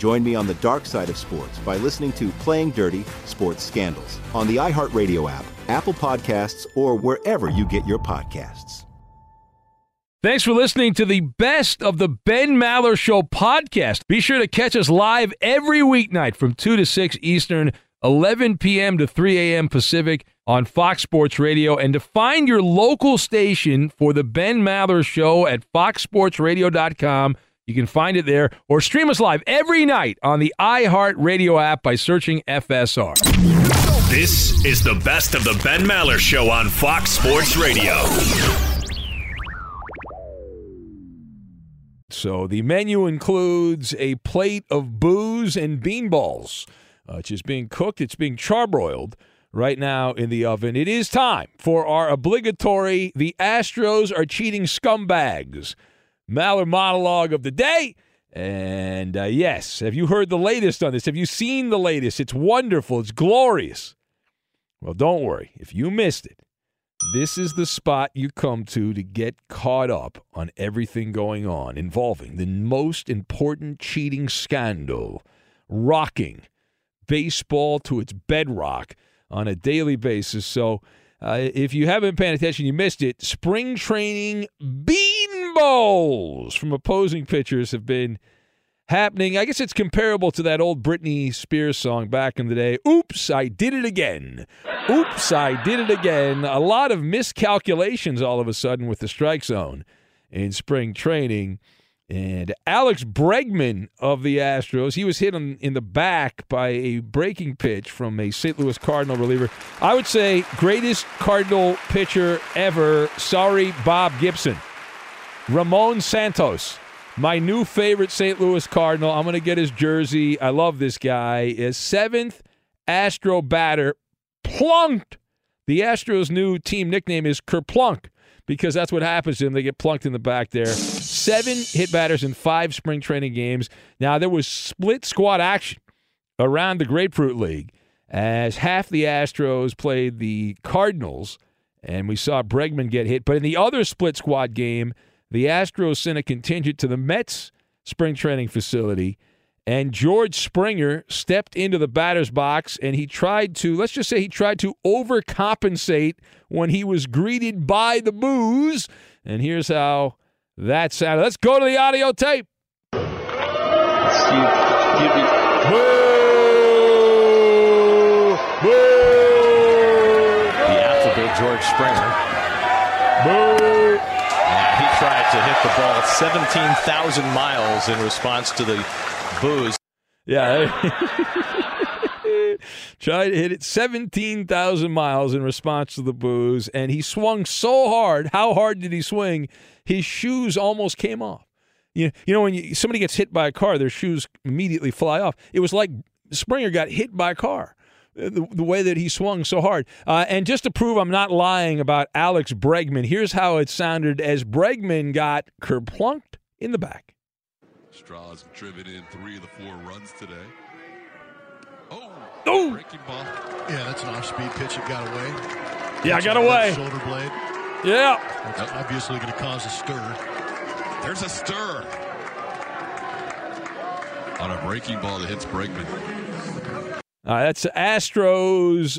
Join me on the dark side of sports by listening to Playing Dirty Sports Scandals on the iHeartRadio app Apple Podcasts, or wherever you get your podcasts. Thanks for listening to the best of the Ben Maller Show podcast. Be sure to catch us live every weeknight from 2 to 6 Eastern, 11 p.m. to 3 a.m. Pacific on Fox Sports Radio. And to find your local station for the Ben Maller Show at foxsportsradio.com, you can find it there or stream us live every night on the iHeartRadio app by searching FSR. This is the best of the Ben Maller Show on Fox Sports Radio. So the menu includes a plate of booze and bean balls, uh, which is being cooked. It's being charbroiled right now in the oven. It is time for our obligatory The Astros Are Cheating Scumbags Maller monologue of the day. And uh, yes, have you heard the latest on this? Have you seen the latest? It's wonderful. It's glorious. Well, don't worry. If you missed it, this is the spot you come to to get caught up on everything going on involving the most important cheating scandal rocking baseball to its bedrock on a daily basis. So, uh, if you haven't paying attention, you missed it. Spring training bean bowls from opposing pitchers have been happening. I guess it's comparable to that old Britney Spears song back in the day. Oops, I did it again. Oops, I did it again. A lot of miscalculations all of a sudden with the strike zone in spring training. And Alex Bregman of the Astros, he was hit in, in the back by a breaking pitch from a St. Louis Cardinal reliever. I would say greatest Cardinal pitcher ever. Sorry, Bob Gibson. Ramon Santos my new favorite St. Louis Cardinal. I'm going to get his jersey. I love this guy. Is seventh Astro batter plunked. The Astros' new team nickname is Kerplunk because that's what happens to them. They get plunked in the back there. Seven hit batters in five spring training games. Now there was split squad action around the Grapefruit League as half the Astros played the Cardinals, and we saw Bregman get hit. But in the other split squad game the Astros sent a contingent to the Mets spring training facility, and George Springer stepped into the batter's box and he tried to, let's just say he tried to overcompensate when he was greeted by the booze. And here's how that sounded. Let's go to the audio tape. Boo! Boo! The affable George Springer. Boo! Tried to hit the ball 17,000 miles in response to the booze. Yeah. Tried to hit it 17,000 miles in response to the booze, and he swung so hard. How hard did he swing? His shoes almost came off. You, you know, when you, somebody gets hit by a car, their shoes immediately fly off. It was like Springer got hit by a car. Uh, The, the way that he swung so hard. Uh, and just to prove I'm not lying about Alex Bregman, here's how it sounded as Bregman got kerplunked in the back. Straws driven in three of the four runs today. Oh, oh. breaking ball. Yeah, that's an off-speed pitch. It got away. Yeah, I Pitch got away. Shoulder blade. Yeah. That's obviously going to cause a stir. There's a stir. On a breaking ball that hits Bregman. Uh, that's Astros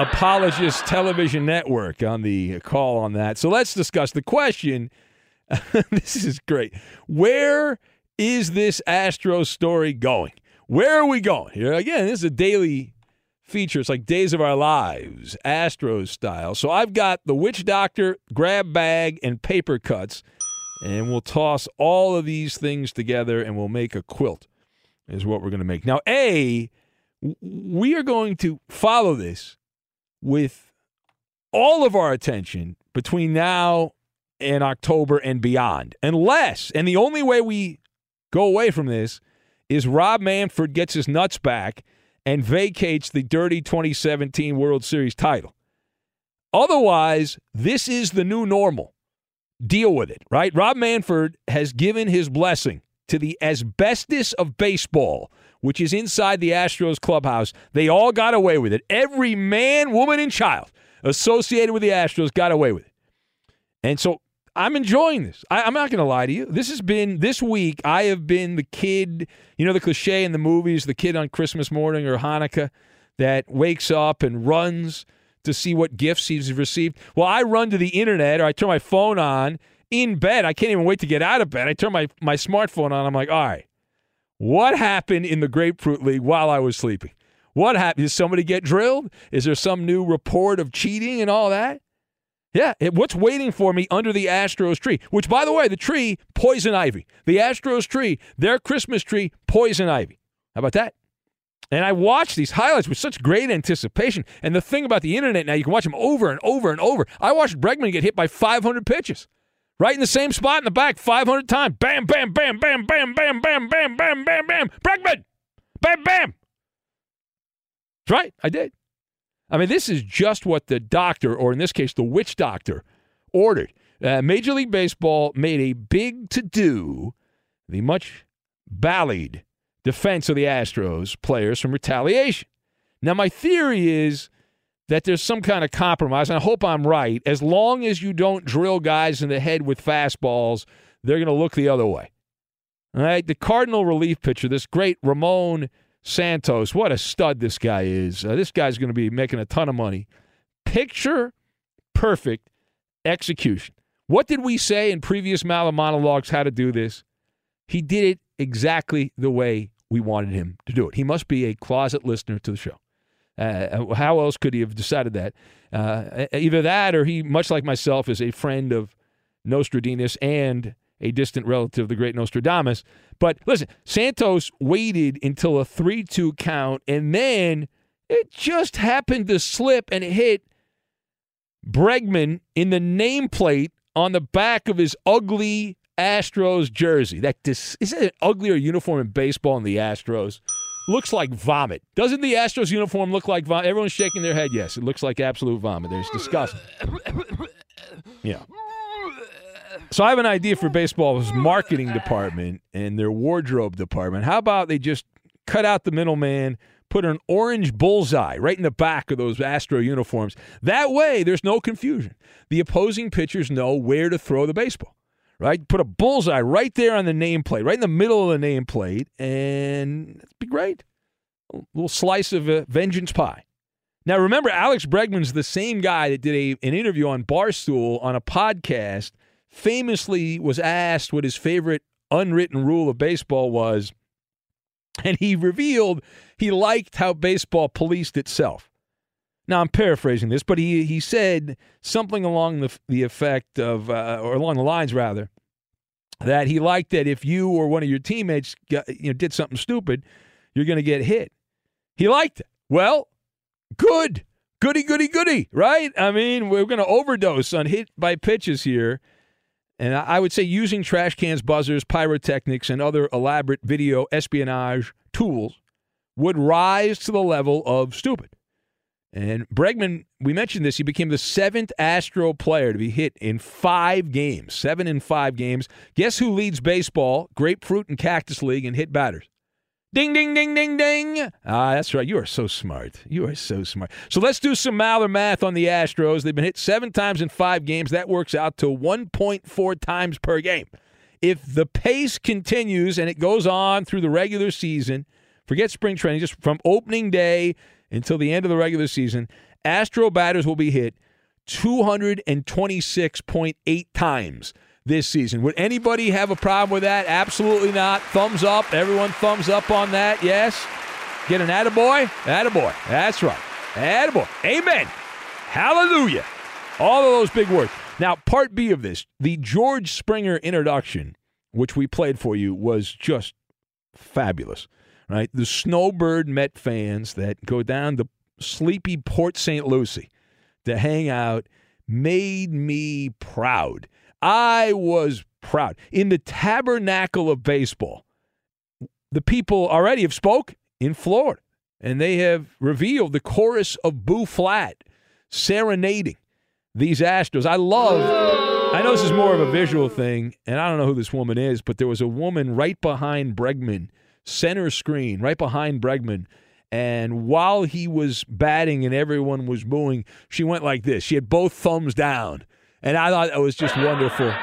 Apologist Television Network on the call on that. So let's discuss the question. this is great. Where is this Astros story going? Where are we going? Here again, this is a daily feature. It's like Days of Our Lives, Astros style. So I've got the witch doctor, grab bag, and paper cuts, and we'll toss all of these things together and we'll make a quilt. Is what we're going to make. Now, A, we are going to follow this with all of our attention between now and October and beyond. Unless, and the only way we go away from this is Rob Manfred gets his nuts back and vacates the dirty 2017 World Series title. Otherwise, this is the new normal. Deal with it, right? Rob Manfred has given his blessing to the asbestos of baseball, which is inside the Astros clubhouse. They all got away with it. Every man, woman, and child associated with the Astros got away with it. And so I'm enjoying this. I, I'm not going to lie to you. This has been, this week, I have been the kid, you know, the cliche in the movies, the kid on Christmas morning or Hanukkah that wakes up and runs to see what gifts he's received. Well, I run to the internet or I turn my phone on in bed. I can't even wait to get out of bed. I turn my, my smartphone on. I'm like, all right, what happened in the Grapefruit League while I was sleeping? What happened? Did somebody get drilled? Is there some new report of cheating and all that? Yeah, what's waiting for me under the Astros tree? Which, by the way, the tree, poison ivy. The Astros tree, their Christmas tree, poison ivy. How about that? And I watched these highlights with such great anticipation. And the thing about the internet now, you can watch them over and over and over. I watched Bregman get hit by 500 pitches, right in the same spot in the back, 500 times. Bam, bam, bam, bam, bam, bam, bam, bam, bam, bam, bam. Bregman, bam, bam. That's right, I did. I mean, this is just what the doctor, or in this case, the witch doctor, ordered. Uh, Major League Baseball made a big to do, the much ballied defense of the Astros players from retaliation. Now, my theory is that there's some kind of compromise, and I hope I'm right. As long as you don't drill guys in the head with fastballs, they're going to look the other way. All right, the Cardinal relief pitcher, this great Ramon Santos, what a stud this guy is. Uh, this guy's going to be making a ton of money. Picture perfect execution. What did we say in previous Maller monologues how to do this? He did it exactly the way we wanted him to do it. He must be a closet listener to the show. Uh, how else could he have decided that? Uh, either that or he, much like myself, is a friend of Nostradamus and a distant relative of the great Nostradamus. But listen, Santos waited until a 3 2 count, and then it just happened to slip and hit Bregman in the nameplate on the back of his ugly Astros jersey. That dis- is it an uglier uniform in baseball than the Astros? Looks like vomit. Doesn't the Astros uniform look like vomit? Everyone's shaking their head. Yes, it looks like absolute vomit. There's disgusting. Yeah. So I have an idea for baseball's marketing department and their wardrobe department. How about they just cut out the middleman, put an orange bullseye right in the back of those Astro uniforms. That way, there's no confusion. The opposing pitchers know where to throw the baseball. Right? Put a bullseye right there on the nameplate, right in the middle of the nameplate, and it'd be great. A little slice of uh, vengeance pie. Now, remember, Alex Bregman's the same guy that did a, an interview on Barstool on a podcast, famously was asked what his favorite unwritten rule of baseball was, and he revealed he liked how baseball policed itself. Now I'm paraphrasing this, but he he said something along the the effect of, uh, or along the lines rather, that he liked that if you or one of your teammates got, you know did something stupid, you're going to get hit. He liked it. Well, good, goody, goody, goody, right? I mean, we're going to overdose on hit by pitches here. And I would say using trash cans, buzzers, pyrotechnics, and other elaborate video espionage tools would rise to the level of stupid. And Bregman, we mentioned this, he became the seventh Astro player to be hit in five games, seven in five games. Guess who leads baseball, grapefruit and cactus league and hit batters? Ding, ding, ding, ding, ding. Ah, that's right. You are so smart. You are so smart. So let's do some Maller math on the Astros. They've been hit seven times in five games. That works out to 1.4 times per game. If the pace continues and it goes on through the regular season, forget spring training, just from opening day until the end of the regular season, Astro batters will be hit 226.8 times this season. Would anybody have a problem with that? Absolutely not. Thumbs up. Everyone thumbs up on that. Yes. Get an attaboy? Attaboy. That's right. Attaboy. Amen. Hallelujah. All of those big words. Now, part B of this, the George Springer introduction, which we played for you, was just fabulous. Right? The Snowbird Met fans that go down to sleepy Port St. Lucie to hang out made me proud. I was proud. In the tabernacle of baseball, the people already have spoke in Florida, and they have revealed the chorus of Boo Flat serenading these Astros. I love. I know this is more of a visual thing, and I don't know who this woman is, but there was a woman right behind Bregman, center screen, right behind Bregman. And while he was batting and everyone was booing, she went like this. She had both thumbs down and I thought it was just wonderful.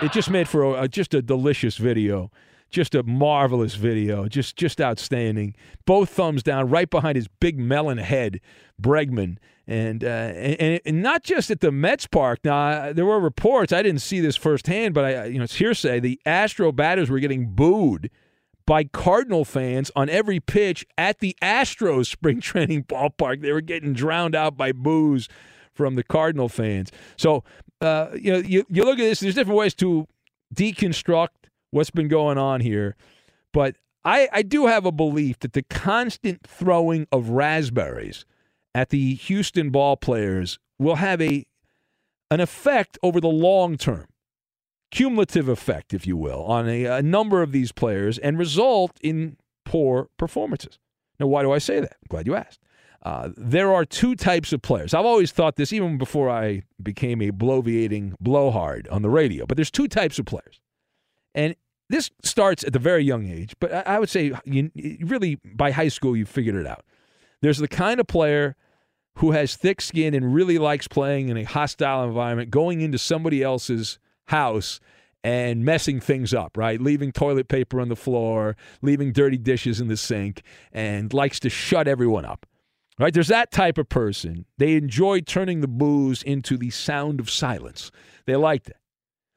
It just made for a, just a delicious video, just a marvelous video, just just outstanding. Both thumbs down, right behind his big melon head, Bregman, and uh, and, and not just at the Mets park. Now there were reports. I didn't see this firsthand, but I you know it's hearsay. The Astro batters were getting booed by Cardinal fans on every pitch at the Astros spring training ballpark. They were getting drowned out by boos from the Cardinal fans. So, uh, you know, you, you look at this, there's different ways to deconstruct what's been going on here. But I, I do have a belief that the constant throwing of raspberries at the Houston ball players will have a an effect over the long term, cumulative effect, if you will, on a, a number of these players and result in poor performances. Now, why do I say that? I'm glad you asked. Uh, there are two types of players. I've always thought this, even before I became a bloviating blowhard on the radio, but there's two types of players. And this starts at the very young age, but I would say you, really by high school, you figured it out. There's the kind of player who has thick skin and really likes playing in a hostile environment, going into somebody else's house and messing things up, right? Leaving toilet paper on the floor, leaving dirty dishes in the sink, and likes to shut everyone up. Right? There's that type of person. They enjoy turning the booze into the sound of silence. They like that.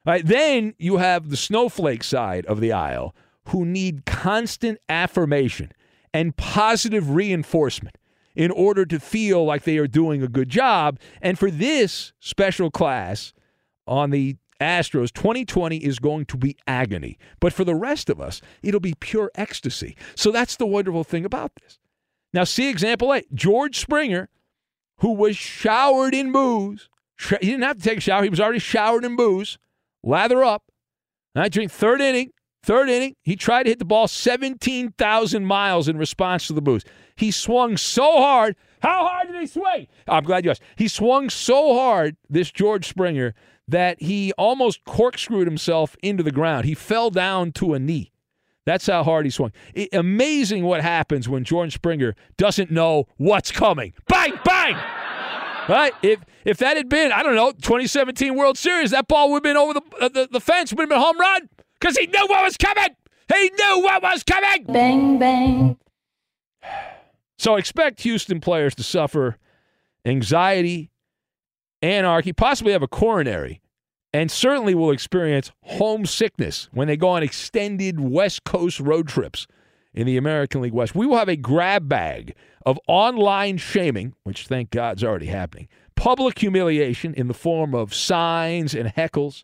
Right? Then you have the snowflake side of the aisle who need constant affirmation and positive reinforcement in order to feel like they are doing a good job. And for this special class on the Astros, 2020 is going to be agony. But for the rest of us, it'll be pure ecstasy. So that's the wonderful thing about this. Now, see example eight George Springer, who was showered in booze. He didn't have to take a shower, he was already showered in booze. Lather up. I drink third inning. Third inning, he tried to hit the ball 17,000 miles in response to the booze. He swung so hard. How hard did he swing? I'm glad you asked. He swung so hard, this George Springer, that he almost corkscrewed himself into the ground. He fell down to a knee. That's how hard he swung. It, amazing what happens when Jordan Springer doesn't know what's coming. Bang, bang! Right? If if that had been, I don't know, 2017 World Series, that ball would have been over the, uh, the, the fence, would have been a home run because he knew what was coming. He knew what was coming. Bang, bang. So expect Houston players to suffer anxiety, anarchy, possibly have a coronary and certainly will experience homesickness when they go on extended West Coast road trips in the American League West. We will have a grab bag of online shaming, which thank God is already happening, public humiliation in the form of signs and heckles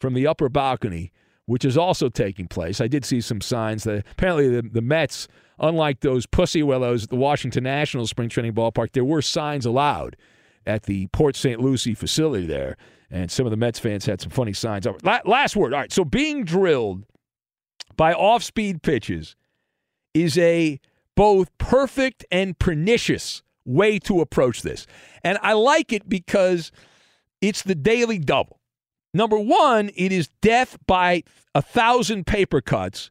from the upper balcony, which is also taking place. I did see some signs that apparently the, the Mets, unlike those pussy willows at the Washington National Spring Training Ballpark, there were signs allowed at the Port St. Lucie facility there. And some of the Mets fans had some funny signs. Last word. All right. So being drilled by off speed pitches is a both perfect and pernicious way to approach this. And I like it because it's the daily double. Number one, it is death by a thousand paper cuts.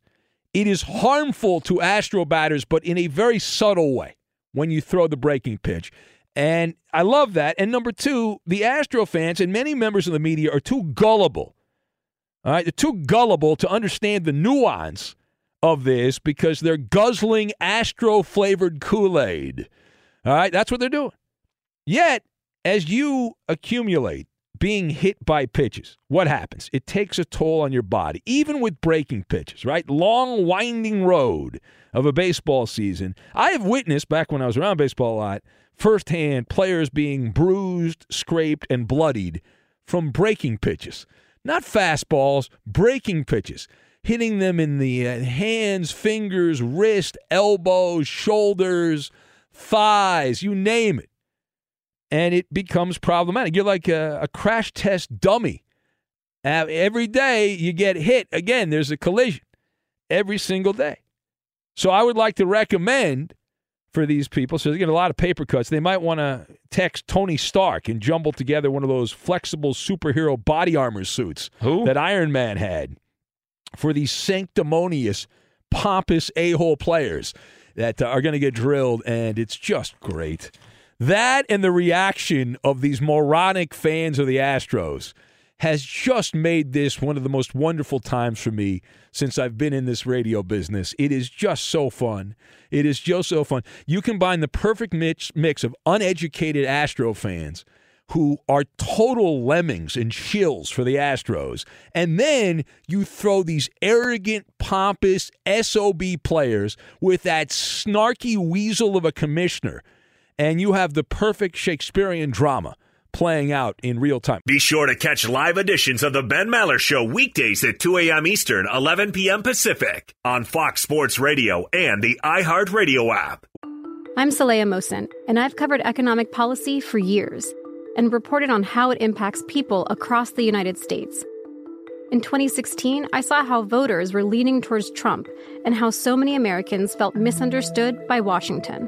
It is harmful to Astro batters, but in a very subtle way when you throw the breaking pitch. And I love that. And number two, the Astro fans and many members of the media are too gullible. All right, they're too gullible to understand the nuance of this because they're guzzling Astro flavored Kool Aid. All right, that's what they're doing. Yet, as you accumulate being hit by pitches, what happens? It takes a toll on your body, even with breaking pitches, right? Long, winding road of a baseball season. I have witnessed, back when I was around baseball a lot, firsthand players being bruised, scraped, and bloodied from breaking pitches. Not fastballs, breaking pitches hitting them in the uh, hands, fingers, wrist, elbows, shoulders, thighs, you name it. And it becomes problematic. You're like a, a crash test dummy. Uh, every day you get hit. Again, there's a collision every single day. So I would like to recommend for these people, so they get a lot of paper cuts, they might want to text Tony Stark and jumble together one of those flexible superhero body armor suits Who? that Iron Man had for these sanctimonious, pompous a hole players that are going to get drilled, and it's just great. That and the reaction of these moronic fans of the Astros has just made this one of the most wonderful times for me since I've been in this radio business. It is just so fun. It is just so fun. You combine the perfect mix, mix of uneducated Astro fans who are total lemmings and shills for the Astros. And then you throw these arrogant, pompous SOB players with that snarky weasel of a commissioner, and you have the perfect Shakespearean drama playing out in real time. Be sure to catch live editions of the Ben Maller Show weekdays at 2 a.m. Eastern, 11 p.m. Pacific on Fox Sports Radio and the iHeartRadio app. I'm Saleha Mohsin, and I've covered economic policy for years and reported on how it impacts people across the United States. In 2016, I saw how voters were leaning towards Trump and how so many Americans felt misunderstood by Washington.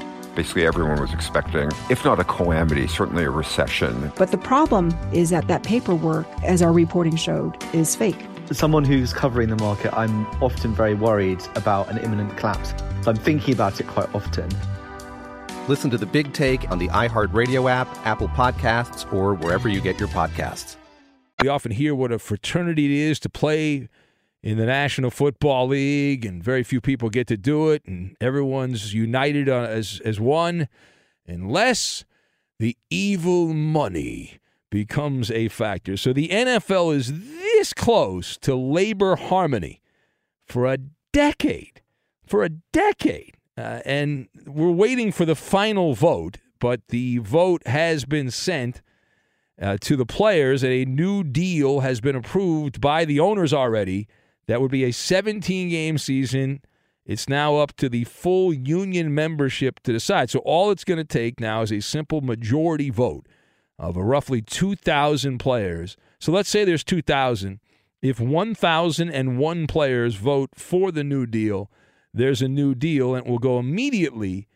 Basically, everyone was expecting, if not a calamity, certainly a recession. But the problem is that that paperwork, as our reporting showed, is fake. As someone who's covering the market, I'm often very worried about an imminent collapse. So I'm thinking about it quite often. Listen to the big take on the iHeartRadio app, Apple Podcasts, or wherever you get your podcasts. We often hear what a fraternity it is to play in the National Football League, and very few people get to do it, and everyone's united as as one, unless the evil money becomes a factor. So the NFL is this close to labor harmony for a decade, for a decade, uh, and we're waiting for the final vote. But the vote has been sent uh, to the players. And a new deal has been approved by the owners already. That would be a 17 game season. It's now up to the full union membership to decide. So all it's going to take now is a simple majority vote of a roughly 2,000 players. So let's say there's 2,000. If 1,001 players vote for the new deal, there's a new deal and it will go immediately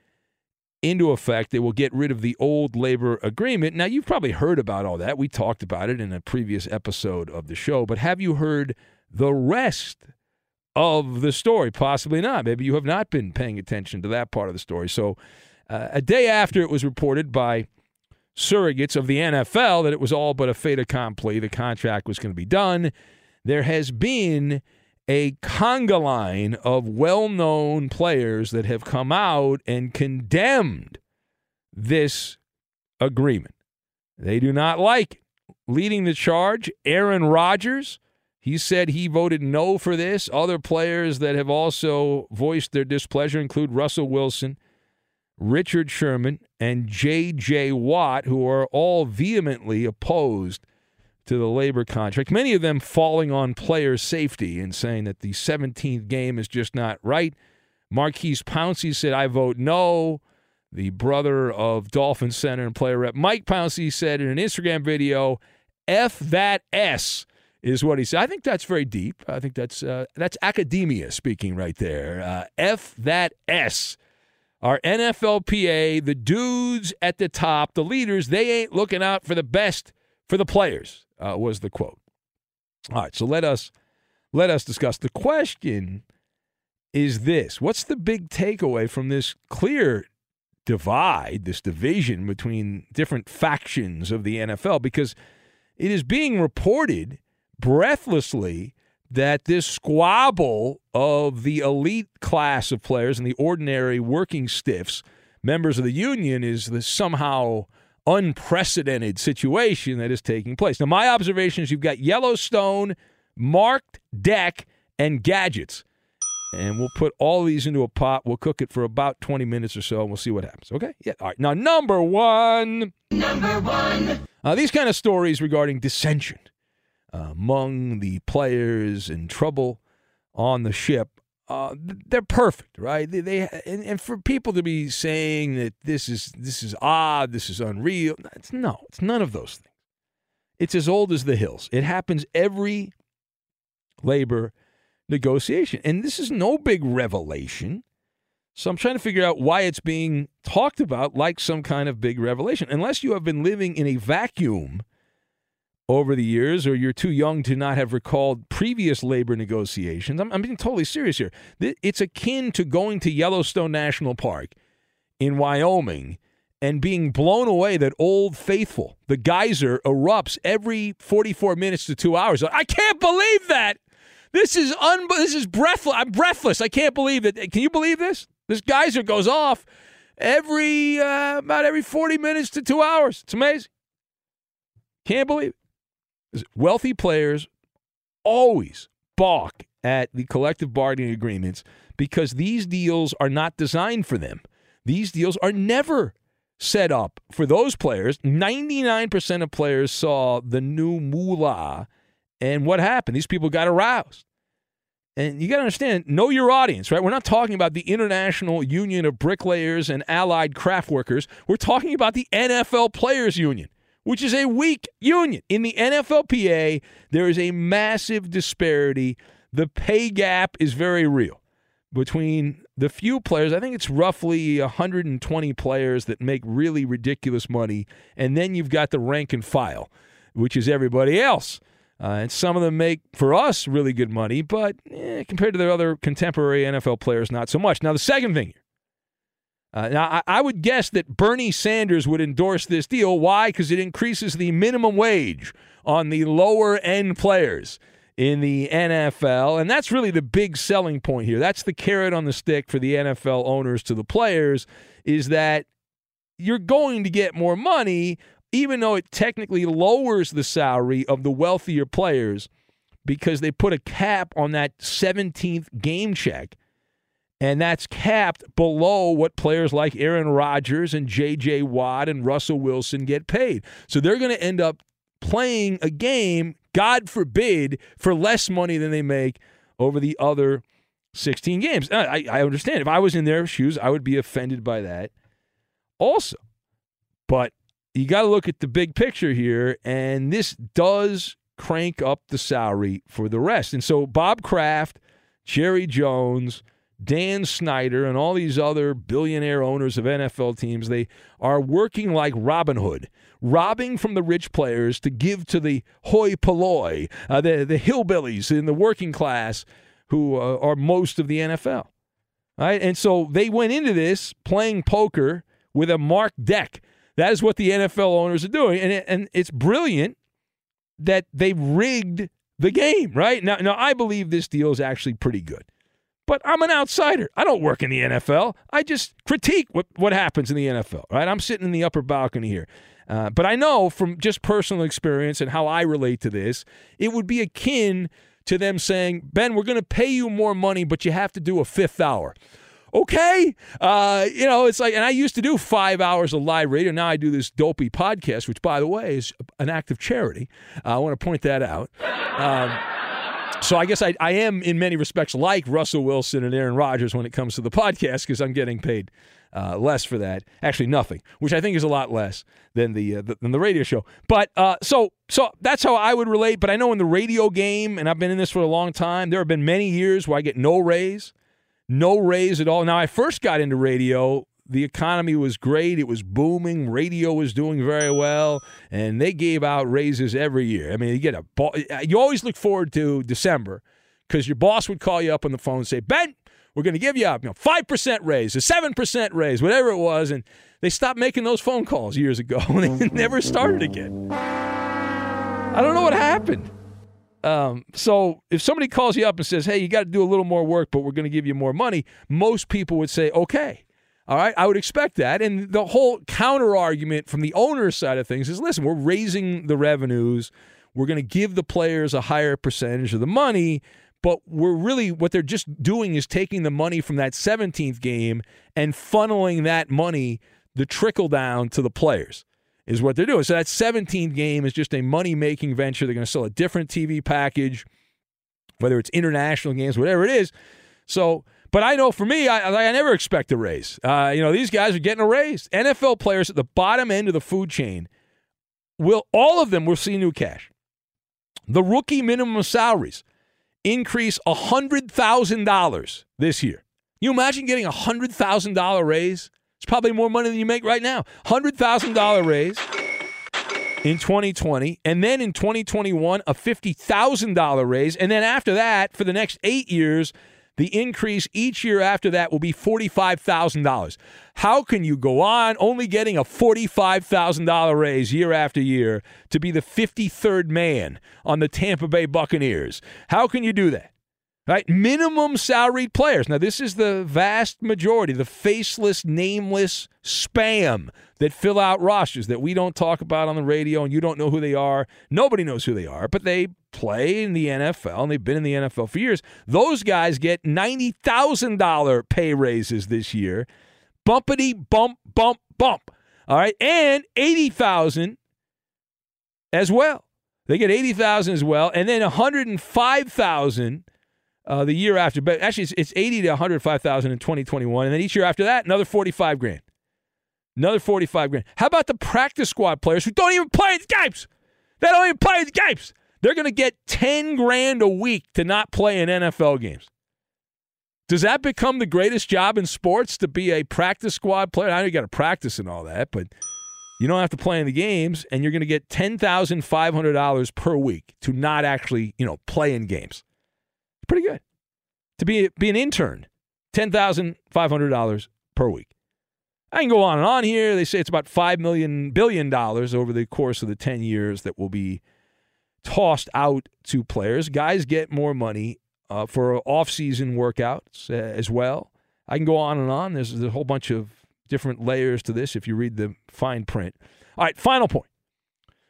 into effect. They will get rid of the old labor agreement. Now, you've probably heard about all that. We talked about it in a previous episode of the show, but have you heard the rest of the story? Possibly not. Maybe you have not been paying attention to that part of the story. So, uh, a day after it was reported by surrogates of the NFL that it was all but a fait accompli, the contract was going to be done, there has been a conga line of well known players that have come out and condemned this agreement. They do not like it. Leading the charge, Aaron Rodgers. He said he voted no for this. Other players that have also voiced their displeasure include Russell Wilson, Richard Sherman, and J.J. Watt, who are all vehemently opposed to the labor contract, many of them falling on player safety and saying that the 17th game is just not right. Maurkice Pouncey said, I vote no. The brother of Dolphin center and player rep Mike Pouncey said in an Instagram video, F that S is what he said. I think that's very deep. I think that's uh, that's academia speaking right there. Uh, F that S. Our NFLPA, the dudes at the top, the leaders, they ain't looking out for the best for the players uh, was the quote. All right, so let us let us discuss. The question is this: What's the big takeaway from this clear divide, this division between different factions of the NFL? Because it is being reported breathlessly that this squabble of the elite class of players and the ordinary working stiffs, members of the union, is the somehow unprecedented situation that is taking place. Now, my observation is you've got Yellowstone, marked deck, and gadgets. And we'll put all these into a pot. We'll cook it for about 20 minutes or so, and we'll see what happens. Okay? Yeah. All right. Now, number one. Number one. Uh, these kind of stories regarding dissension among the players in trouble on the ship, uh, they're perfect, right? They, they and, and, for people to be saying that this is this is odd, this is unreal, it's no, it's none of those things. It's as old as the hills. It happens every labor negotiation, and this is no big revelation. So I'm trying to figure out why it's being talked about like some kind of big revelation, unless you have been living in a vacuum over the years, or you're too young to not have recalled previous labor negotiations. I'm, I'm being totally serious here. It's akin to going to Yellowstone National Park in Wyoming and being blown away that Old Faithful, the geyser, erupts every 44 minutes to two hours. I can't believe that. This is un- This is breathless. I'm breathless. I can't believe it. Can you believe this? This geyser goes off every uh, about every 40 minutes to two hours. It's amazing. Can't believe it wealthy players always balk at the collective bargaining agreements because these deals are not designed for them. These deals are never set up for those players. 99% of players saw the new moolah, and what happened? These people got aroused. And you got to understand, know your audience, right? We're not talking about the International Union of Bricklayers and Allied Craft Workers. We're talking about the NFL Players Union which is a weak union. In the NFLPA, there is a massive disparity. The pay gap is very real between the few players. I think it's roughly 120 players that make really ridiculous money. And then you've got the rank and file, which is everybody else. Uh, and some of them make, for us, really good money, but eh, compared to their other contemporary NFL players, not so much. Now, the second thing here uh, now, I, I, would guess that Bernie Sanders would endorse this deal. Why? Because it increases the minimum wage on the lower end players in the NFL. And that's really the big selling point here. That's the carrot on the stick for the NFL owners to the players is that you're going to get more money, even though it technically lowers the salary of the wealthier players because they put a cap on that 17th game check and that's capped below what players like Aaron Rodgers and J.J. Watt and Russell Wilson get paid. So they're going to end up playing a game, God forbid, for less money than they make over the other 16 games. I, I understand. If I was in their shoes, I would be offended by that also. But you got to look at the big picture here, and this does crank up the salary for the rest. And so Bob Kraft, Jerry Jones, Dan Snyder and all these other billionaire owners of NFL teams, they are working like Robin Hood, robbing from the rich players to give to the hoi polloi, uh, the, the hillbillies in the working class who uh, are most of the NFL. Right? And so they went into this playing poker with a marked deck. That is what the NFL owners are doing. And, it, and it's brilliant that they rigged the game, right? Now, now, I believe this deal is actually pretty good. But I'm an outsider. I don't work in the NFL. I just critique what, what happens in the NFL, right? I'm sitting in the upper balcony here. Uh, but I know from just personal experience and how I relate to this, it would be akin to them saying, Ben, we're going to pay you more money, but you have to do a fifth hour. Okay. Uh, you know, it's like, and I used to do five hours of live radio. Now I do this dopey podcast, which, by the way, is an act of charity. Uh, I want to point that out. Um, so I guess I, I am in many respects like Russell Wilson and Aaron Rodgers when it comes to the podcast because I'm getting paid uh, less for that. Actually, nothing, which I think is a lot less than the, uh, the than the radio show. But uh, so so that's how I would relate. But I know in the radio game, and I've been in this for a long time. There have been many years where I get no raise, no raise at all. Now I first got into radio the economy was great. It was booming. Radio was doing very well, and they gave out raises every year. I mean, you get a you always look forward to December because your boss would call you up on the phone and say, "Ben, we're going to give you a you know, 5% raise, a 7% raise, whatever it was. And they stopped making those phone calls years ago and they never started again. I don't know what happened. Um, so if somebody calls you up and says, "Hey, you got to do a little more work, but we're going to give you more money," most people would say, "Okay." All right, I would expect that. And the whole counter argument from the owner's side of things is listen, we're raising the revenues. We're going to give the players a higher percentage of the money, but we're really, what they're just doing is taking the money from that 17th game and funneling that money, the trickle down to the players, is what they're doing. So that 17th game is just a money making venture. They're going to sell a different TV package, whether it's international games, whatever it is. So, but I know for me, I, I never expect a raise. Uh, you know, these guys are getting a raise. NFL players at the bottom end of the food chain will, all of them will see new cash. The rookie minimum salaries increase $100,000 this year. You imagine getting a $100,000 raise? It's probably more money than you make right now. $100,000 raise in 2020, and then in 2021, a $50,000 raise. And then after that, for the next eight years, the increase each year after that will be $45,000. How can you go on only getting a $45,000 raise year after year to be the 53rd man on the Tampa Bay Buccaneers? How can you do that? Right? Minimum salaried players. Now, this is the vast majority, the faceless, nameless spam that fill out rosters that we don't talk about on the radio and you don't know who they are. Nobody knows who they are, but they play in the NFL and they've been in the NFL for years. Those guys get $90,000 pay raises this year. Bumpity bump bump bump. All right? And 80,000 as well. They get 80,000 as well and then 105,000 uh, the year after. But actually it's, it's 80 to 105,000 in 2021 and then each year after that another 45 grand. Another 45 grand. How about the practice squad players who don't even play the games? They don't even play the games. They're going to get 10 grand a week to not play in NFL games. Does that become the greatest job in sports to be a practice squad player? I know you got to practice and all that, but you don't have to play in the games, and you're going to get $10,500 per week to not actually, you know, play in games. Pretty good. To be, be an intern, $10,500 per week. I can go on and on here. They say it's about $5 million, billion dollars over the course of the 10 years that will be tossed out to players. Guys get more money uh, for off-season workouts uh, as well. I can go on and on. There's, a whole bunch of different layers to this if you read the fine print. All right, final point.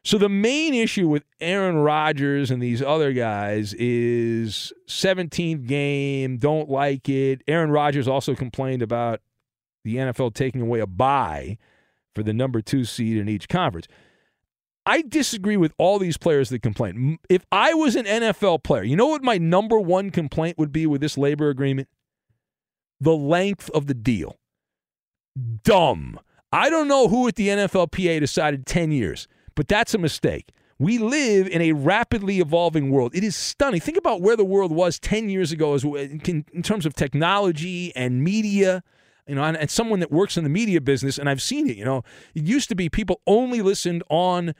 So the main issue with Aaron Rodgers and these other guys is 17th game, don't like it. Aaron Rodgers also complained about the NFL taking away a bye for the number 2 seed in each conference. I disagree with all these players that complain. If I was an NFL player, you know what my number one complaint would be with this labor agreement? The length of the deal. Dumb. I don't know who at the NFLPA decided 10 years, but that's a mistake. We live in a rapidly evolving world. It is stunning. Think about where the world was 10 years ago as uh, in terms of technology and media you know, and, and, someone that works in the media business, and I've seen it, you know, it used to be people only listened on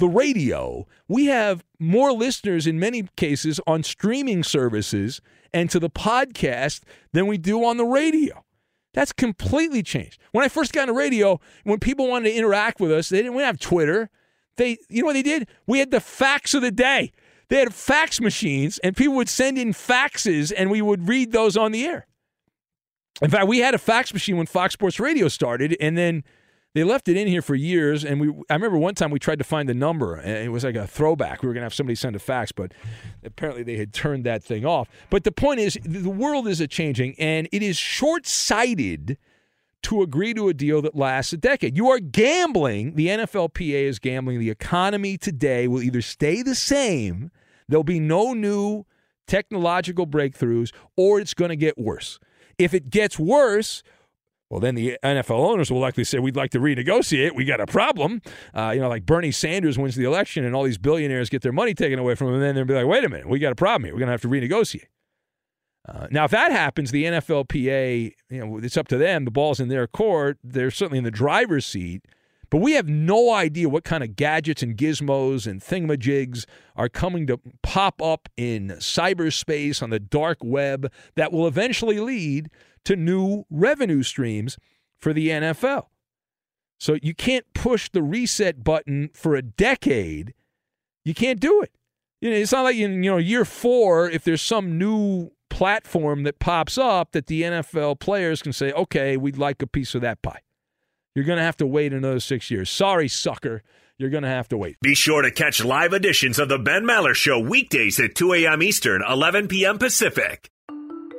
the radio. We have more listeners in many cases on streaming services and to the podcast than we do on the radio. That's completely changed. When I first got on the radio, when people wanted to interact with us, they didn't We have Twitter. They, you know what they did? We had the facts of the day. They had fax machines, and people would send in faxes, and we would read those on the air. In fact, we had a fax machine when Fox Sports Radio started, and then they left it in here for years. And we, I remember one time we tried to find the number, and it was like a throwback. We were going to have somebody send a fax, but apparently they had turned that thing off. But the point is, the world is a changing, and it is short sighted to agree to a deal that lasts a decade. You are gambling. The NFLPA is gambling. The economy today will either stay the same, there'll be no new technological breakthroughs, or it's going to get worse. If it gets worse, well, then the NFL owners will likely say, we'd like to renegotiate. We got a problem. Uh, you know, like Bernie Sanders wins the election and all these billionaires get their money taken away from them. And then they'll be like, wait a minute, we got a problem here. We're going to have to renegotiate. Uh, now, if that happens, the NFLPA, you know, it's up to them. The ball's in their court. They're certainly in the driver's seat. But we have no idea what kind of gadgets and gizmos and thingamajigs are coming to pop up in cyberspace on the dark web that will eventually lead to new revenue streams for the NFL. So you can't push the reset button for a decade. You can't do it. You know, it's not like in you know year four if there's some new platform that pops up that the NFL players can say, okay, we'd like a piece of that pie. You're going to have to wait another six years. Sorry, sucker. You're going to have to wait. Be sure to catch live editions of The Ben Maller Show weekdays at 2 a.m. Eastern, 11 p.m. Pacific.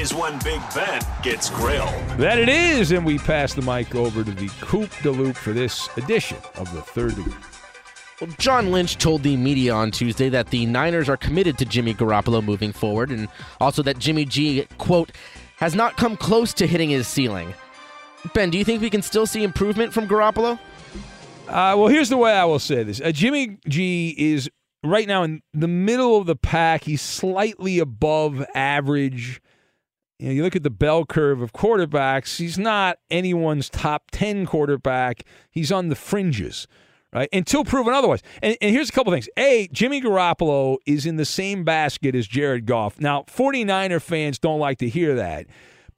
is when Big Ben gets grilled. That it is, and we pass the mic over to the Coop de Loop for this edition of the third degree. Well, John Lynch told the media on Tuesday that the Niners are committed to Jimmy Garoppolo moving forward, and also that Jimmy G, quote, has not come close to hitting his ceiling. Ben, do you think we can still see improvement from Garoppolo? Uh, well, here's the way I will say this: uh, Jimmy G is right now in the middle of the pack. He's slightly above average. You know, you look at the bell curve of quarterbacks. He's not anyone's top ten quarterback. He's on the fringes, right? Until proven otherwise. And, and here's a couple things. A, Jimmy Garoppolo is in the same basket as Jared Goff. Now, 49er fans don't like to hear that.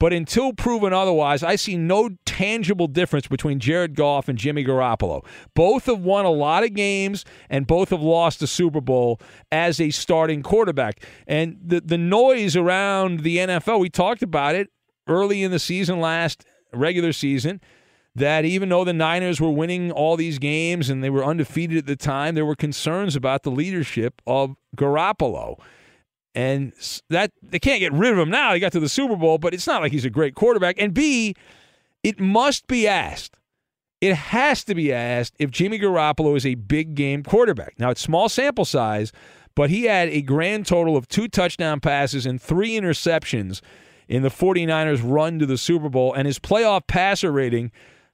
But until proven otherwise, I see no tangible difference between Jared Goff and Jimmy Garoppolo. Both have won a lot of games and both have lost the Super Bowl as a starting quarterback. And the, the noise around the NFL, we talked about it early in the season, last regular season, that even though the Niners were winning all these games and they were undefeated at the time, there were concerns about the leadership of Garoppolo. And that they can't get rid of him now. He got to the Super Bowl, but it's not like he's a great quarterback. And B, it must be asked. It has to be asked if Jimmy Garoppolo is a big game quarterback. Now, it's small sample size, but he had a grand total of two touchdown passes and three interceptions in the 49ers' run to the Super Bowl, and his playoff passer rating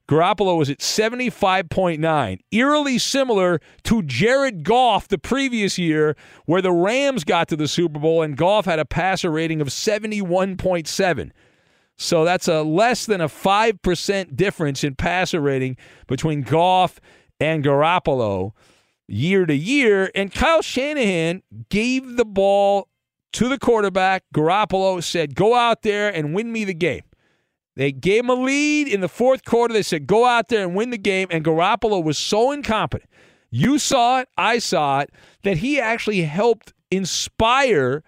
Garoppolo was at 75.9, eerily similar to Jared Goff the previous year, where the Rams got to the Super Bowl and Goff had a passer rating of 71.7. So that's a less than a 5% difference in passer rating between Goff and Garoppolo year to year. And Kyle Shanahan gave the ball to the quarterback. Garoppolo said, Go out there and win me the game. They gave him a lead in the fourth quarter. They said, go out there and win the game. And Garoppolo was so incompetent. You saw it, I saw it, that he actually helped inspire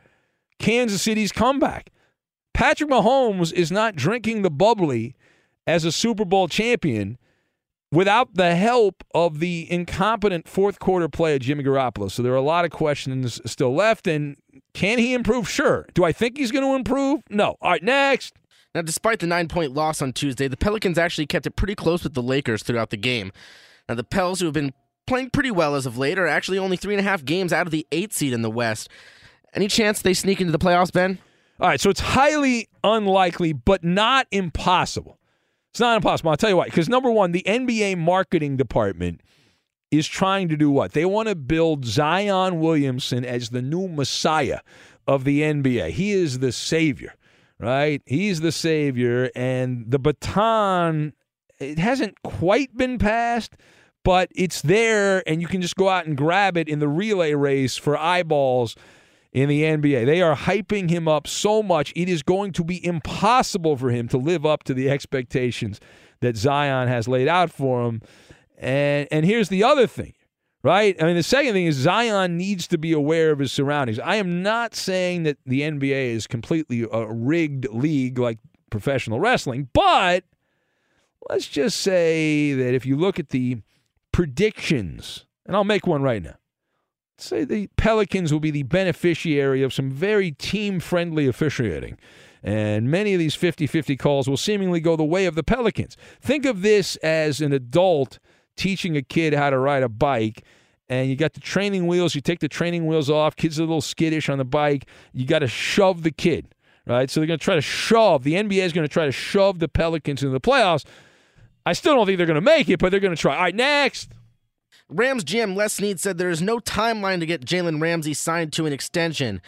Kansas City's comeback. Patrick Mahomes is not drinking the bubbly as a Super Bowl champion without the help of the incompetent fourth quarter play of Jimmy Garoppolo. So there are a lot of questions still left. And can he improve? Sure. Do I think he's going to improve? No. All right, next. Now, despite the nine point loss on Tuesday, the Pelicans actually kept it pretty close with the Lakers throughout the game. Now, the Pels, who have been playing pretty well as of late, are actually only three and a half games out of the eight seed in the West. Any chance they sneak into the playoffs, Ben? All right, so it's highly unlikely, but not impossible. It's not impossible. I'll tell you why. Because number one, the NBA marketing department is trying to do what? They want to build Zion Williamson as the new messiah of the NBA. He is the savior right? He's the savior, and the baton, it hasn't quite been passed, but it's there, and you can just go out and grab it in the relay race for eyeballs in the NBA. They are hyping him up so much, it is going to be impossible for him to live up to the expectations that Zion has laid out for him. And and here's the other thing right? I mean, the second thing is Zion needs to be aware of his surroundings. I am not saying that the NBA is completely a rigged league like professional wrestling, but let's just say that if you look at the predictions, and I'll make one right now. Say the Pelicans will be the beneficiary of some very team friendly officiating. And many of these 50 50 calls will seemingly go the way of the Pelicans. Think of this as an adult teaching a kid how to ride a bike and you got the training wheels, you take the training wheels off, kids are a little skittish on the bike, you got to shove the kid, right? So they're going to try to shove, the NBA is going to try to shove the Pelicans into the playoffs. I still don't think they're going to make it, but they're going to try. All right, next. Rams GM Les Snead said there is no timeline to get Jalen Ramsey signed to an extension.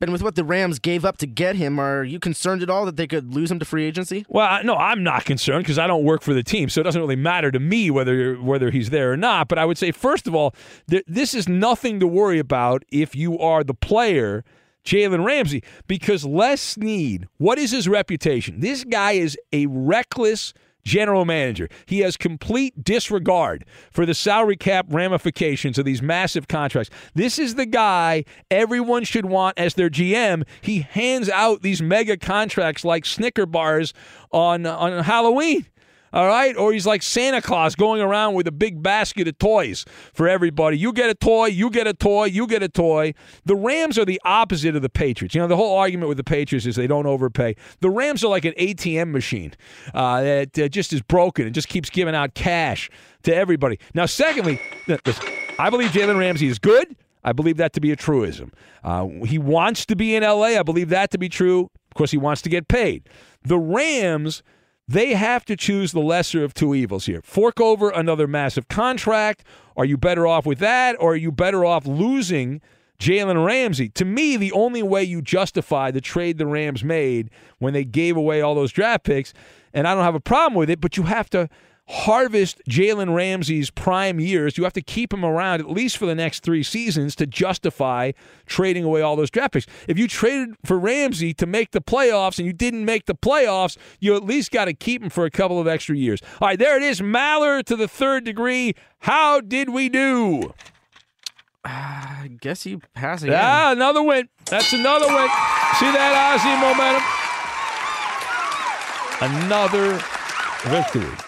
But with what the Rams gave up to get him, are you concerned at all that they could lose him to free agency? Well, no, I'm not concerned because I don't work for the team, so it doesn't really matter to me whether whether he's there or not. But I would say, first of all, th- this is nothing to worry about if you are the player. Jalen Ramsey, because Les Snead, what is his reputation? This guy is a reckless general manager. He has complete disregard for the salary cap ramifications of these massive contracts. This is the guy everyone should want as their GM. He hands out these mega contracts like Snicker bars on on Halloween. All right? Or he's like Santa Claus going around with a big basket of toys for everybody. You get a toy, you get a toy, you get a toy. The Rams are the opposite of the Patriots. You know, the whole argument with the Patriots is they don't overpay. The Rams are like an ATM machine uh, that uh, just is broken and just keeps giving out cash to everybody. Now, secondly, I believe Jalen Ramsey is good. I believe that to be a truism. Uh, he wants to be in LA. I believe that to be true. Of course, he wants to get paid. The Rams they have to choose the lesser of two evils here. Fork over another massive contract. Are you better off with that, or are you better off losing Jalen Ramsey? To me, the only way you justify the trade the Rams made when they gave away all those draft picks, and I don't have a problem with it, but you have to harvest Jalen Ramsey's prime years. You have to keep him around at least for the next three seasons to justify trading away all those draft picks. If you traded for Ramsey to make the playoffs and you didn't make the playoffs, you at least got to keep him for a couple of extra years. All right, there it is. Maller to the third degree. How did we do? I guess you pass again. Ah, another win. That's another win. See that Ozzy momentum? Another victory.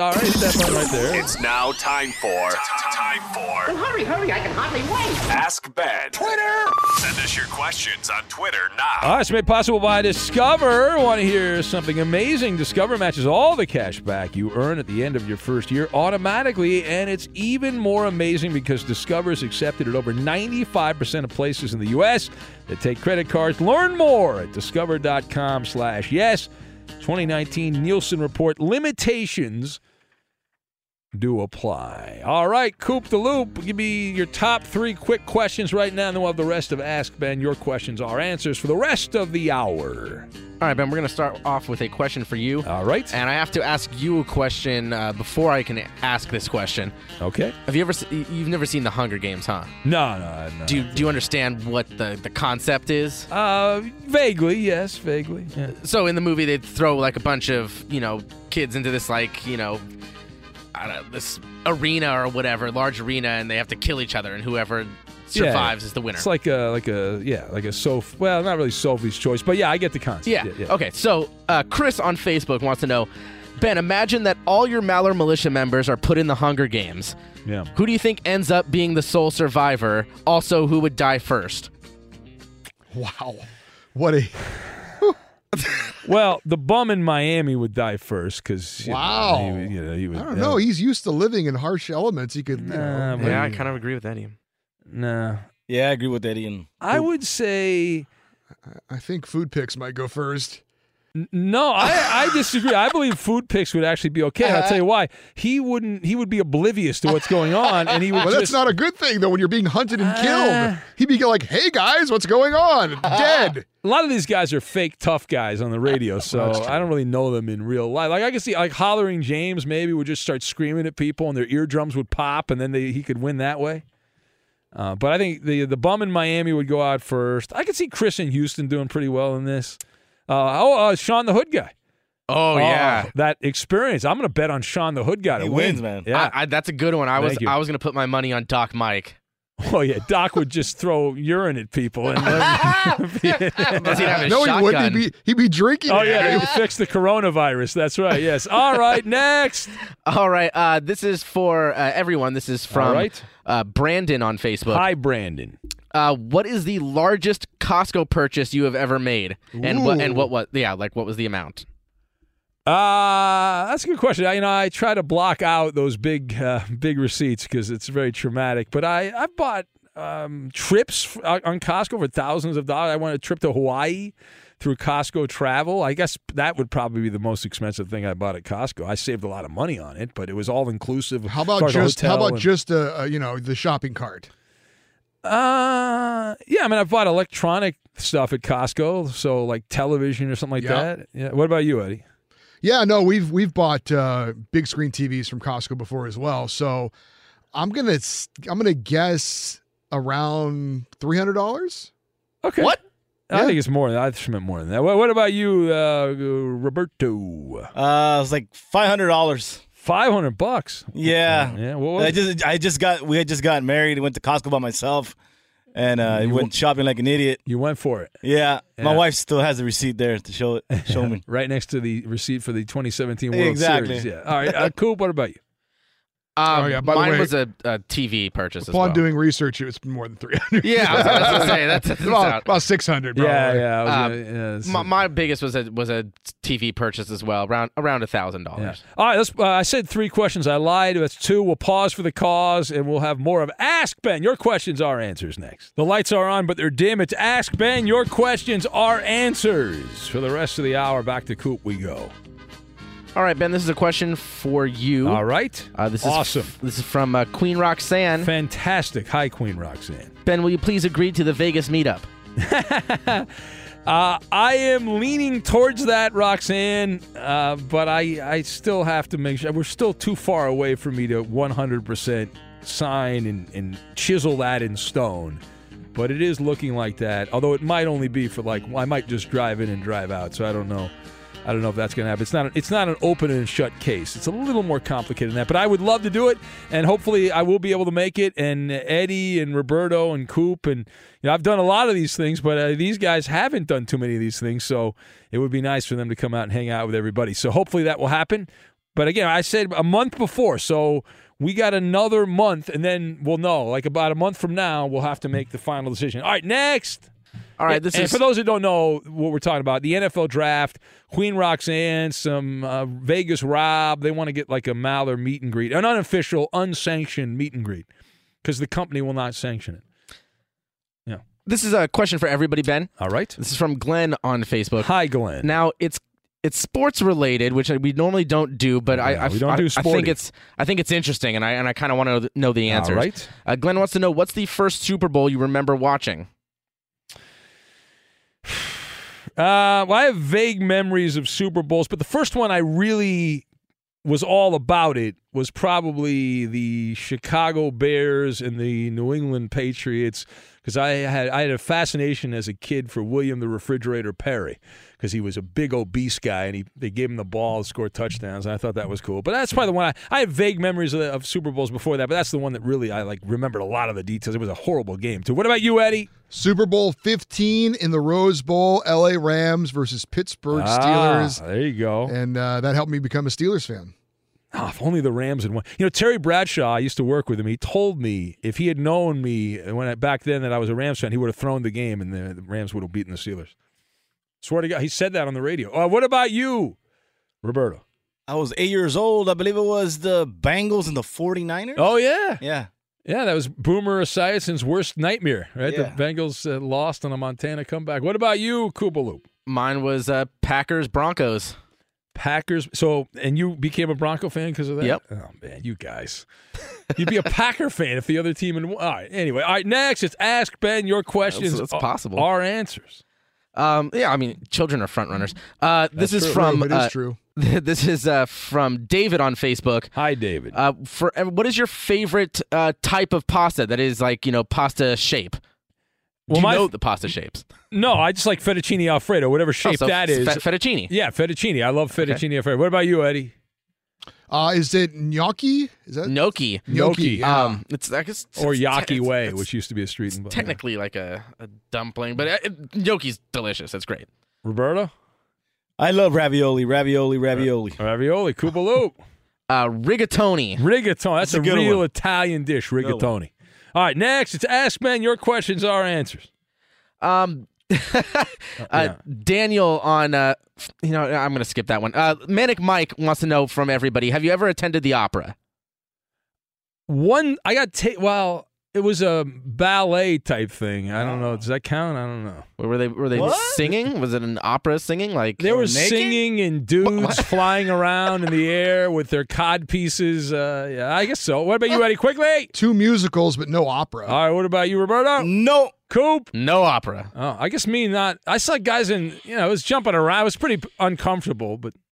All right, that one right there. It's now time for time for Well, hurry, hurry, I can hardly wait. Ask Ben. Twitter! Send us your questions on Twitter now. All right, it's made possible by Discover. Want to hear something amazing? Discover matches all the cash back you earn at the end of your first year automatically, and it's even more amazing because Discover is accepted at over 95% of places in the U.S. that take credit cards. Learn more at discover.com slash yes. 2019 Nielsen Report limitations do apply. All right, Coop the Loop. Give me your top three quick questions right now, and then we'll have the rest of Ask Ben. Your questions are answers for the rest of the hour. All right, Ben, we're going to start off with a question for you. All right. And I have to ask you a question uh, before I can ask this question. Okay. Have you ever se- you've never seen the Hunger Games, huh? No, no, no. Do you, do you understand what the, the concept is? Uh, vaguely, yes, vaguely. Yeah. So in the movie, they throw like a bunch of you know kids into this like you know, know, this arena or whatever, large arena, and they have to kill each other, and whoever survives Yeah. is the winner. It's like a like a yeah, like a Soph. Well, not really Sophie's choice, but yeah, I get the concept. Yeah. Okay. So uh, Chris on Facebook wants to know, Ben, imagine that all your Maller militia members are put in the Hunger Games. Yeah. Who do you think ends up being the sole survivor? Also, who would die first? Wow. What a Well, the bum in Miami would die first because Wow. Know, he, you know, he would, I don't know. He's used to living in harsh elements. He could, you know. Nah, Yeah, I kind of agree with Eddie. Nah. Yeah, I agree with Eddie. And I would say I think food picks might go first. No, I, I disagree. I believe food picks would actually be okay. and I'll tell you why. He wouldn't. He would be oblivious to what's going on, and he would. Well, that's just, Uh, not a good thing, though, when you're being hunted and killed. He'd be like, hey, guys, what's going on? Dead. A lot of these guys are fake tough guys on the radio, so That's. I don't really know them in real life. Like I can see, like hollering James maybe would just start screaming at people, and their eardrums would pop, and then they, he could win that way. Uh, but I think the the bum in Miami would go out first. I could see Chris in Houston doing pretty well in this. Uh, oh, uh, Sean the Hood guy. Oh, yeah. that experience. I'm going to bet on Sean the Hood guy to He win. wins, man. Yeah. I, I, that's a good one. I was you. I was gonna put my money on Doc Mike. Oh yeah, Doc would just throw urine at people and Unless he'd have his no, he wouldn't. He'd be, he'd be drinking. Oh it. yeah, they fix the coronavirus. That's right. Yes. All right. Next. All right. Uh, this is for uh, everyone. This is from All right. uh, Brandon on Facebook. Hi, Brandon. Uh, what is the largest Costco purchase you have ever made? And what? And what? What? Yeah, like what was the amount? Uh, that's a good question. I, you know, I try to block out those big, uh, big receipts because it's very traumatic. But I, I bought um, trips on on Costco for thousands of dollars. I went a trip to Hawaii through Costco Travel. I guess that would probably be the most expensive thing I bought at Costco. I saved a lot of money on it, but it was all inclusive. How about just how about and- just uh, uh, you know the shopping cart? Uh, yeah. I mean, I've bought electronic stuff at Costco, so like television or something like Yeah. that. Yeah. What about you, Eddie? Yeah, no, we've we've bought uh, big screen TVs from Costco before as well. So I'm gonna s- I'm gonna guess around three hundred dollars. Okay. What? I think it's more than I meant more than that. What, what about you, uh, Roberto? Uh, it was like five hundred dollars. Five hundred bucks. Yeah, Yeah, what was I just I just got we had just got married went to Costco by myself, and uh, You went shopping like an idiot. You went for it. Yeah, my wife still has the receipt there to show it, show me. right next to the receipt for the 2017 World Exactly. Series. Yeah. All right, uh, Coop. What about you? Um, Oh, yeah, by the mine way- was a, a TV purchase as Upon well. doing research, it was more than three hundred. Yeah, I was about to say, that's- that's about, about six hundred. Yeah, yeah. I was gonna- yeah, my, my biggest was a was a TV purchase as well, around around a thousand Yeah. dollars. All right, let's. Uh, I said three questions. I lied. That's two. We'll pause for the cause, and we'll have more of Ask Ben. Your questions are answers next. The lights are on, but they're dim. It's Ask Ben. Your questions are answers. For the rest of the hour, back to Coop we go. All right, Ben. This is a question for you. All right. Uh, this Awesome. is this is from uh, Queen Roxanne. Fantastic. Hi, Queen Roxanne. Ben, will you please agree to the Vegas meetup? Uh, I am leaning towards that, Roxanne, uh, but I, I still have to make sure we're still too far away for me to 100% sign and, and chisel that in stone. But it is looking like that. Although it might only be for like I might just drive in and drive out. So I don't know. I don't know if that's going to happen. It's not. It's not an open and shut case. It's a little more complicated than that. But I would love to do it, and hopefully I will be able to make it. And Eddie and Roberto and Coop and you know I've done a lot of these things, but uh, these guys haven't done too many of these things. So it would be nice for them to come out and hang out with everybody. So hopefully that will happen. But again, I said a month before, so we got another month, and then we'll know. Like about a month from now, we'll have to make the final decision. All right, next. All right, this and is for those who don't know what we're talking about. The NFL draft, Queen Roxanne, some uh, Vegas Rob. They want to get like a Maller meet and greet, an unofficial, unsanctioned meet and greet, because the company will not sanction it. Yeah. This is a question for everybody, Ben. All right. This is from Glenn on Facebook. Hi, Glenn. Now it's it's sports related, which we normally don't do, but I Yeah, I, don't I, do I think it's I think it's interesting, and I and I kind of want to know the All answers. right. Uh, Glenn wants to know what's the first Super Bowl you remember watching. Uh, well, I have vague memories of Super Bowls, but the first one I really was all about it was probably the Chicago Bears and the New England Patriots because I had I had a fascination as a kid for William the Refrigerator Perry because he was a big obese guy and he they gave him the ball to score touchdowns and I thought that was cool. But that's probably the one I, I have vague memories of, of Super Bowls before that, but that's the one that really I like remembered a lot of the details. It was a horrible game too. What about you, Eddie? Super Bowl 15 in the Rose Bowl, LA Rams versus Pittsburgh Steelers. Ah, there you go. And uh, that helped me become a Steelers fan. Oh, if only the Rams had won. You know, Terry Bradshaw, I used to work with him. He told me if he had known me when I, back then that I was a Rams fan, he would have thrown the game and the, the Rams would have beaten the Steelers. Swear to God, he said that on the radio. Uh, what about you, Roberto? I was eight years old. I believe it was the Bengals and the 49ers. Oh yeah, Yeah. yeah. That was Boomer Esiason's worst nightmare. Right, Yeah. the Bengals uh, lost on a Montana comeback. What about you, Koopaloop? Mine was uh, Packers Broncos. Packers. So, and you became a Bronco fan because of that? Yep. Oh man, you guys. You'd be a Packer fan if the other team. And all right. Anyway, all right. Next, it's ask Ben your questions. That's- that's possible. Our answers. Um, yeah, I mean, children are front runners. Uh, this That's is true. from. True, it is uh, true. This is uh, from David on Facebook. Hi, David. Uh, for what is your favorite uh, type of pasta that is like you know pasta shape? Well, Do you my know the pasta shapes? No, I just like fettuccine alfredo, whatever shape so that is. fe- fettuccine. Yeah, fettuccine. I love fettuccine alfredo. What about you, Eddie? Uh, is it gnocchi? Is that Gnocchi. gnocchi? Yeah. Um, it's I guess Or it's- Yaki it's- Way, it's which used to be a street in technically like a, a dumpling, but it, it- gnocchi's delicious. It's great. Roberto? I love ravioli, ravioli, ravioli. Ravioli, Koopaloop. Uh, rigatoni. Rigatoni. That's, That's a a, real one. Italian dish, Good one. rigatoni. All right, next, it's Ask Ben. Your questions our answers. Um, uh, Daniel on uh, you know I'm gonna skip that one. Uh, Manic Mike wants to know from everybody: Have you ever attended the opera? One, I got ta- well, it was a ballet type thing. I don't know. Does that count? I don't know. Were they were they What? singing? Was it an opera singing? Like They were naked? singing and dudes flying around in the air with their cod pieces. Uh, yeah, I guess so. What about you, Eddie? Quickly. Two musicals, but no opera. All right. What about you, Roberto? No. Coop. no opera. Oh, I guess me not. I saw guys in. You know, I was jumping around. It was pretty uncomfortable, but